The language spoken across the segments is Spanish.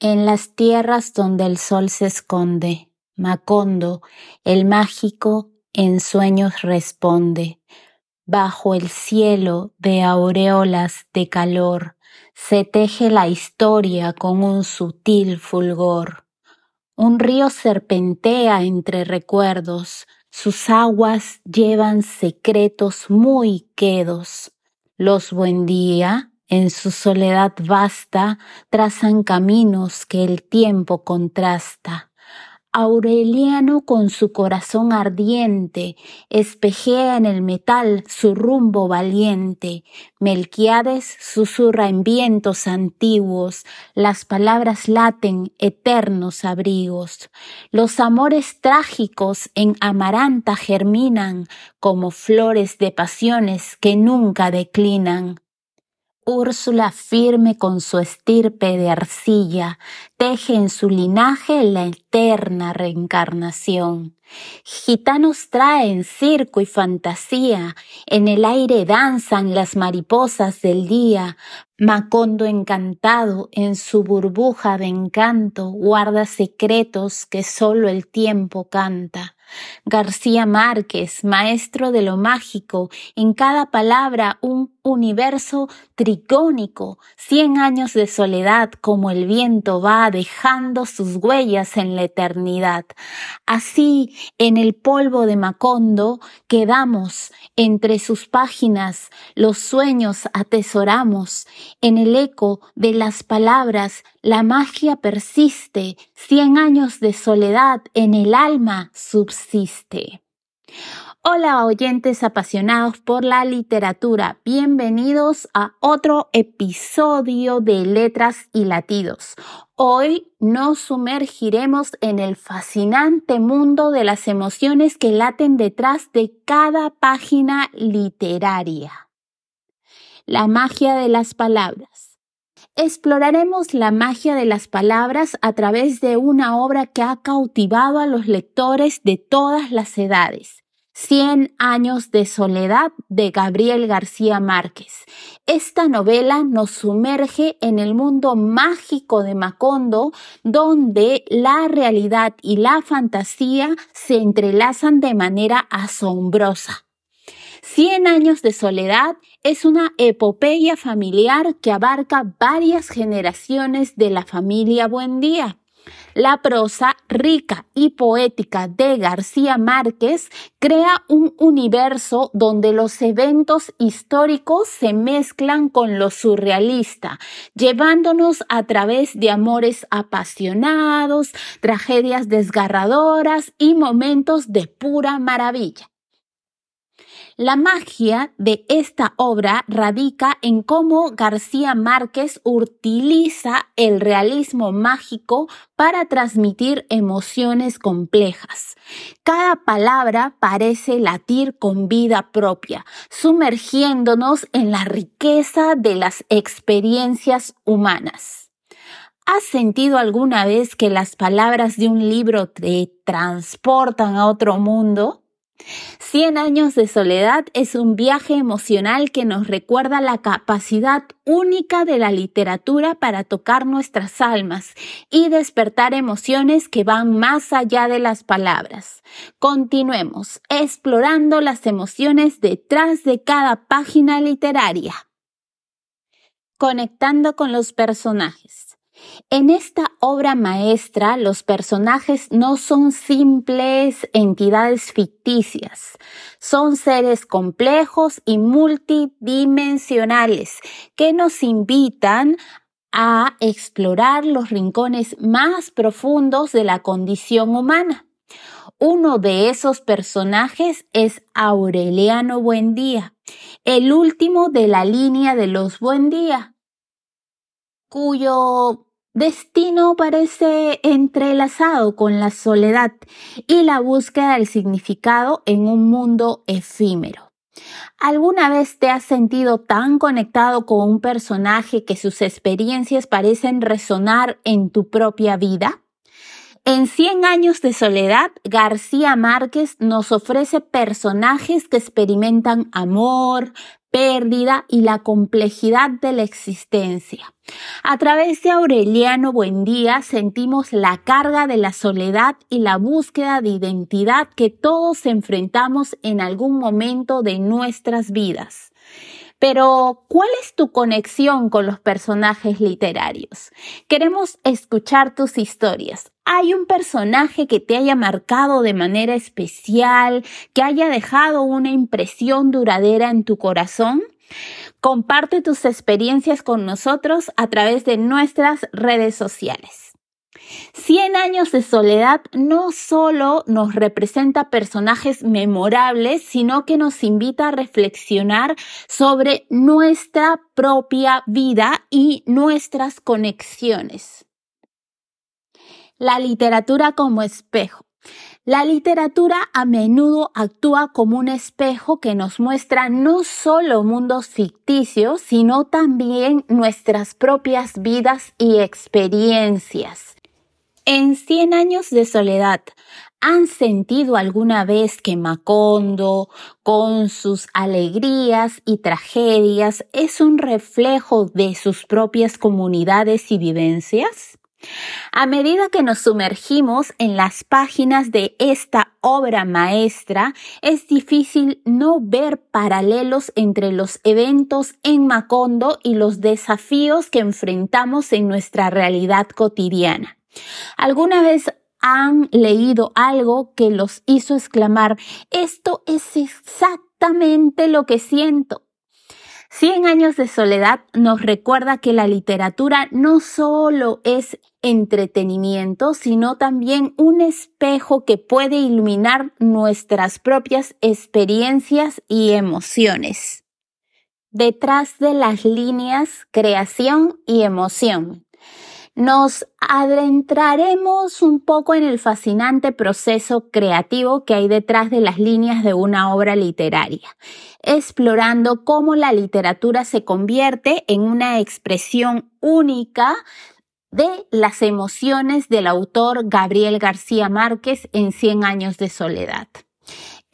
En las tierras donde el sol se esconde, Macondo, el mágico, en sueños responde. Bajo el cielo de aureolas de calor, se teje la historia con un sutil fulgor. Un río serpentea entre recuerdos, sus aguas llevan secretos muy quedos. Los buen día, en su soledad vasta, trazan caminos que el tiempo contrasta. Aureliano con su corazón ardiente espejea en el metal su rumbo valiente. Melquiades susurra en vientos antiguos, las palabras laten eternos abrigos. Los amores trágicos en Amaranta germinan como flores de pasiones que nunca declinan. Úrsula firme con su estirpe de arcilla, teje en su linaje la eterna reencarnación. Gitanos traen circo y fantasía, en el aire danzan las mariposas del día, Macondo encantado en su burbuja de encanto guarda secretos que solo el tiempo canta. García Márquez, maestro de lo mágico, en cada palabra un universo trigónico, cien años de soledad como el viento va dejando sus huellas en la eternidad. Así, en el polvo de Macondo quedamos, entre sus páginas los sueños atesoramos, en el eco de las palabras la magia persiste, cien años de soledad en el alma subsiste. Hola oyentes apasionados por la literatura, bienvenidos a otro episodio de Letras y Latidos. Hoy nos sumergiremos en el fascinante mundo de las emociones que laten detrás de cada página literaria. La magia de las palabras. Exploraremos la magia de las palabras a través de una obra que ha cautivado a los lectores de todas las edades. Cien años de soledad de Gabriel García Márquez. Esta novela nos sumerge en el mundo mágico de Macondo, donde la realidad y la fantasía se entrelazan de manera asombrosa. Cien años de soledad es una epopeya familiar que abarca varias generaciones de la familia Buendía. La prosa rica y poética de García Márquez crea un universo donde los eventos históricos se mezclan con lo surrealista, llevándonos a través de amores apasionados, tragedias desgarradoras y momentos de pura maravilla. La magia de esta obra radica en cómo García Márquez utiliza el realismo mágico para transmitir emociones complejas. Cada palabra parece latir con vida propia, sumergiéndonos en la riqueza de las experiencias humanas. ¿Has sentido alguna vez que las palabras de un libro te transportan a otro mundo? Cien años de soledad es un viaje emocional que nos recuerda la capacidad única de la literatura para tocar nuestras almas y despertar emociones que van más allá de las palabras. Continuemos explorando las emociones detrás de cada página literaria. Conectando con los personajes. En esta obra maestra los personajes no son simples entidades ficticias, son seres complejos y multidimensionales que nos invitan a explorar los rincones más profundos de la condición humana. Uno de esos personajes es Aureliano Buendía, el último de la línea de los Buendía, cuyo destino parece entrelazado con la soledad y la búsqueda del significado en un mundo efímero. ¿Alguna vez te has sentido tan conectado con un personaje que sus experiencias parecen resonar en tu propia vida? En Cien años de soledad, García Márquez nos ofrece personajes que experimentan amor, pérdida y la complejidad de la existencia. A través de Aureliano Buendía sentimos la carga de la soledad y la búsqueda de identidad que todos enfrentamos en algún momento de nuestras vidas. Pero, ¿cuál es tu conexión con los personajes literarios? Queremos escuchar tus historias. ¿Hay un personaje que te haya marcado de manera especial, que haya dejado una impresión duradera en tu corazón? Comparte tus experiencias con nosotros a través de nuestras redes sociales. Cien años de soledad no solo nos representa personajes memorables, sino que nos invita a reflexionar sobre nuestra propia vida y nuestras conexiones. La literatura como espejo. La literatura a menudo actúa como un espejo que nos muestra no solo mundos ficticios, sino también nuestras propias vidas y experiencias. En Cien años de soledad, ¿han sentido alguna vez que Macondo, con sus alegrías y tragedias, es un reflejo de sus propias comunidades y vivencias? A medida que nos sumergimos en las páginas de esta obra maestra, es difícil no ver paralelos entre los eventos en Macondo y los desafíos que enfrentamos en nuestra realidad cotidiana. ¿Alguna vez han leído algo que los hizo exclamar, esto es exactamente lo que siento? Cien años de soledad nos recuerda que la literatura no solo es entretenimiento, sino también un espejo que puede iluminar nuestras propias experiencias y emociones. Detrás de las líneas, creación y emoción nos adentraremos un poco en el fascinante proceso creativo que hay detrás de las líneas de una obra literaria, explorando cómo la literatura se convierte en una expresión única de las emociones del autor Gabriel García Márquez en Cien años de soledad.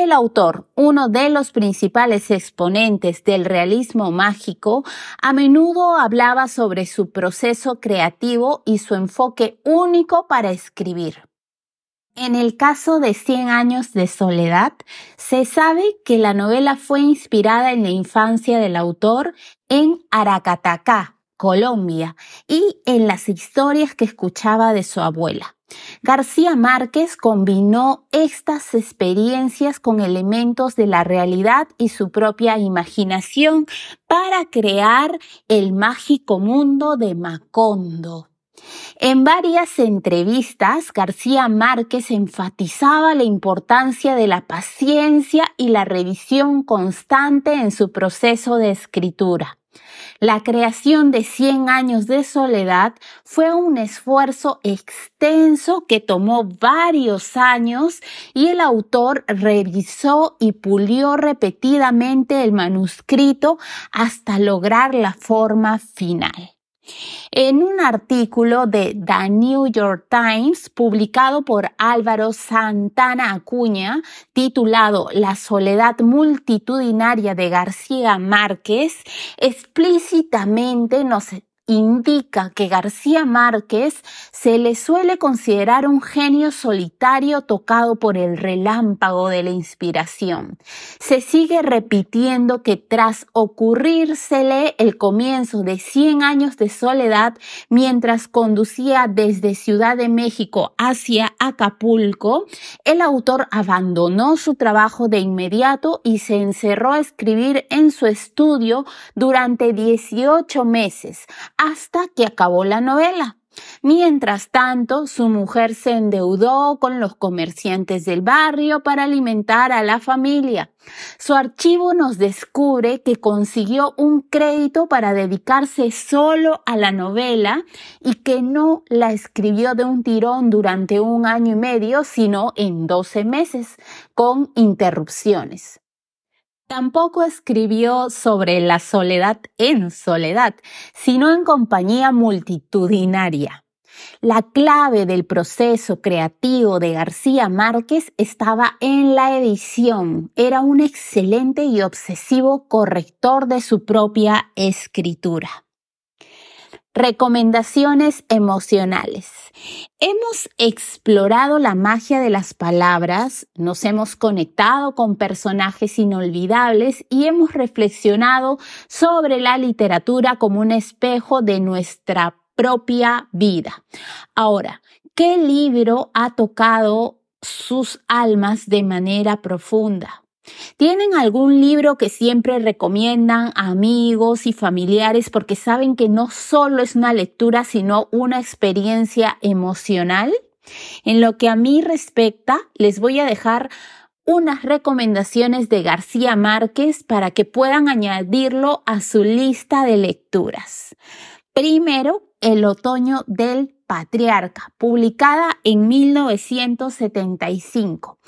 El autor, uno de los principales exponentes del realismo mágico, a menudo hablaba sobre su proceso creativo y su enfoque único para escribir. En el caso de Cien años de soledad, se sabe que la novela fue inspirada en la infancia del autor en Aracatacá, Colombia, y en las historias que escuchaba de su abuela. García Márquez combinó estas experiencias con elementos de la realidad y su propia imaginación para crear el mágico mundo de Macondo. En varias entrevistas, García Márquez enfatizaba la importancia de la paciencia y la revisión constante en su proceso de escritura. La creación de Cien años de soledad fue un esfuerzo extenso que tomó varios años y el autor revisó y pulió repetidamente el manuscrito hasta lograr la forma final. En un artículo de The New York Times publicado por Álvaro Santana Acuña, titulado La soledad multitudinaria de García Márquez, explícitamente nos indica que García Márquez se le suele considerar un genio solitario tocado por el relámpago de la inspiración. Se sigue repitiendo que tras ocurrírsele el comienzo de 100 años de soledad mientras conducía desde Ciudad de México hacia Acapulco, el autor abandonó su trabajo de inmediato y se encerró a escribir en su estudio durante 18 meses hasta que acabó la novela. Mientras tanto, su mujer se endeudó con los comerciantes del barrio para alimentar a la familia. Su archivo nos descubre que consiguió un crédito para dedicarse solo a la novela y que no la escribió de un tirón durante un año y medio, sino en 12 meses, con interrupciones. Tampoco escribió sobre la soledad en soledad, sino en compañía multitudinaria. La clave del proceso creativo de García Márquez estaba en la edición. Era un excelente y obsesivo corrector de su propia escritura. Recomendaciones emocionales. Hemos explorado la magia de las palabras, nos hemos conectado con personajes inolvidables y hemos reflexionado sobre la literatura como un espejo de nuestra propia vida. Ahora, ¿qué libro ha tocado sus almas de manera profunda? ¿Tienen algún libro que siempre recomiendan a amigos y familiares porque saben que no solo es una lectura, sino una experiencia emocional? En lo que a mí respecta, les voy a dejar unas recomendaciones de García Márquez para que puedan añadirlo a su lista de lecturas. Primero, El otoño del Patriarca, publicada en 1975.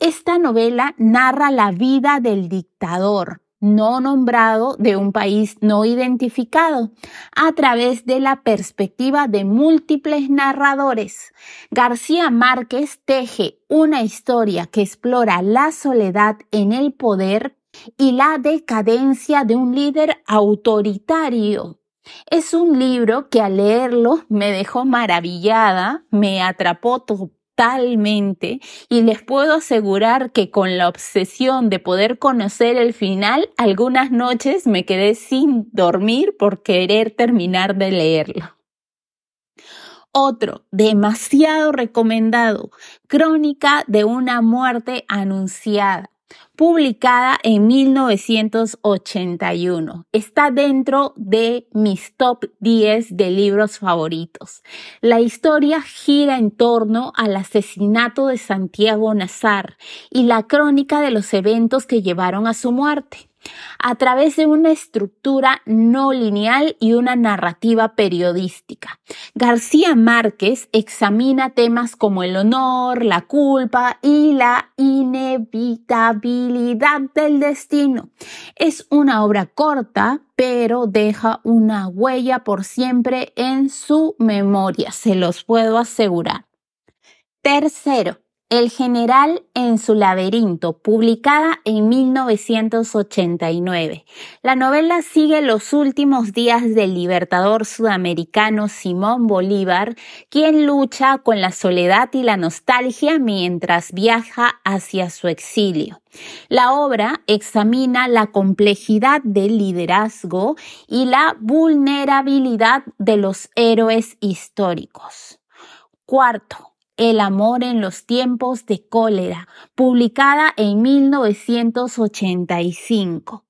Esta novela narra la vida del dictador no nombrado de un país no identificado a través de la perspectiva de múltiples narradores. García Márquez teje una historia que explora la soledad en el poder y la decadencia de un líder autoritario es un libro que al leerlo me dejó maravillada, me atrapó totalmente y les puedo asegurar que con la obsesión de poder conocer el final, algunas noches me quedé sin dormir por querer terminar de leerlo. Otro, demasiado recomendado, Crónica de una muerte anunciada publicada en 1981. Está dentro de mis top 10 de libros favoritos. La historia gira en torno al asesinato de Santiago Nazar y la crónica de los eventos que llevaron a su muerte a través de una estructura no lineal y una narrativa periodística. García Márquez examina temas como el honor, la culpa y la inevitabilidad del destino. Es una obra corta, pero deja una huella por siempre en su memoria, se los puedo asegurar. Tercero, el general en su laberinto, publicada en 1989. La novela sigue los últimos días del libertador sudamericano Simón Bolívar, quien lucha con la soledad y la nostalgia mientras viaja hacia su exilio. La obra examina la complejidad del liderazgo y la vulnerabilidad de los héroes históricos. Cuarto, el amor en los tiempos de cólera, publicada en 1985.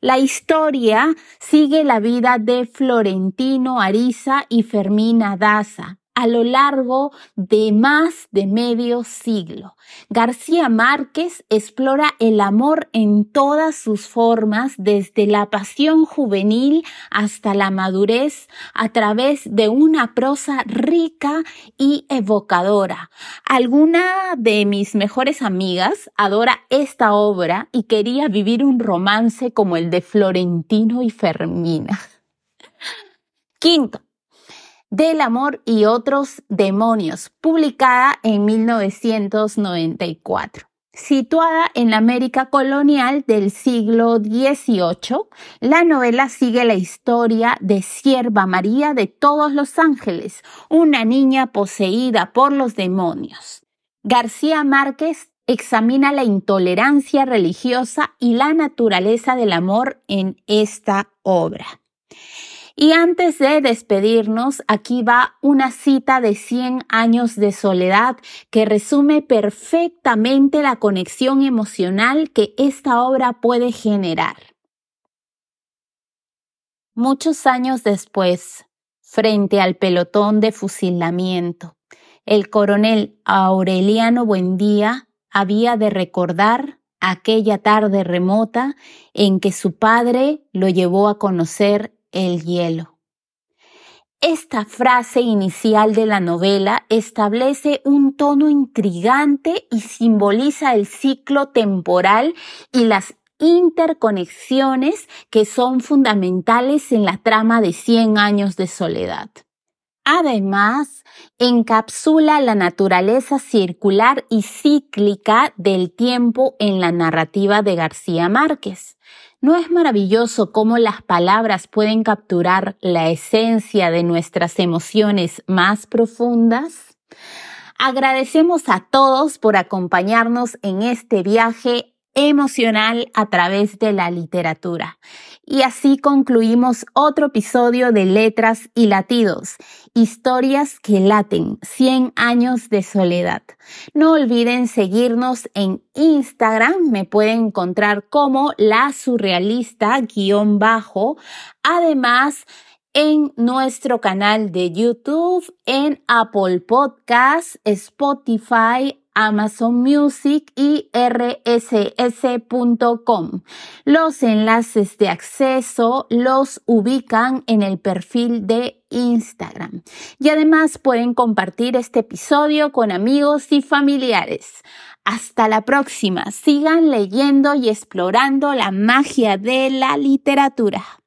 La historia sigue la vida de Florentino Ariza y Fermina Daza, a lo largo de más de medio siglo. García Márquez explora el amor en todas sus formas, desde la pasión juvenil hasta la madurez, a través de una prosa rica y evocadora. Alguna de mis mejores amigas adora esta obra y quería vivir un romance como el de Florentino y Fermina. Quinto, del amor y otros demonios, publicada en 1994. Situada en la América colonial del siglo XVIII, la novela sigue la historia de Sierva María de todos los ángeles, una niña poseída por los demonios. García Márquez examina la intolerancia religiosa y la naturaleza del amor en esta obra. Y antes de despedirnos, aquí va una cita de 100 años de soledad que resume perfectamente la conexión emocional que esta obra puede generar. Muchos años después, frente al pelotón de fusilamiento, el coronel Aureliano Buendía había de recordar aquella tarde remota en que su padre lo llevó a conocer el hielo. Esta frase inicial de la novela establece un tono intrigante y simboliza el ciclo temporal y las interconexiones que son fundamentales en la trama de Cien años de soledad. Además, encapsula la naturaleza circular y cíclica del tiempo en la narrativa de García Márquez. ¿No es maravilloso cómo las palabras pueden capturar la esencia de nuestras emociones más profundas? Agradecemos a todos por acompañarnos en este viaje emocional a través de la literatura. Y así concluimos otro episodio de Letras y Latidos, historias que laten, 100 años de soledad. No olviden seguirnos en Instagram, me pueden encontrar como la surrealista guion bajo. Además, en nuestro canal de YouTube, en Apple Podcasts, Spotify, Amazon Music y rss.com. Los enlaces de acceso los ubican en el perfil de Instagram. Y además pueden compartir este episodio con amigos y familiares. Hasta la próxima. Sigan leyendo y explorando la magia de la literatura.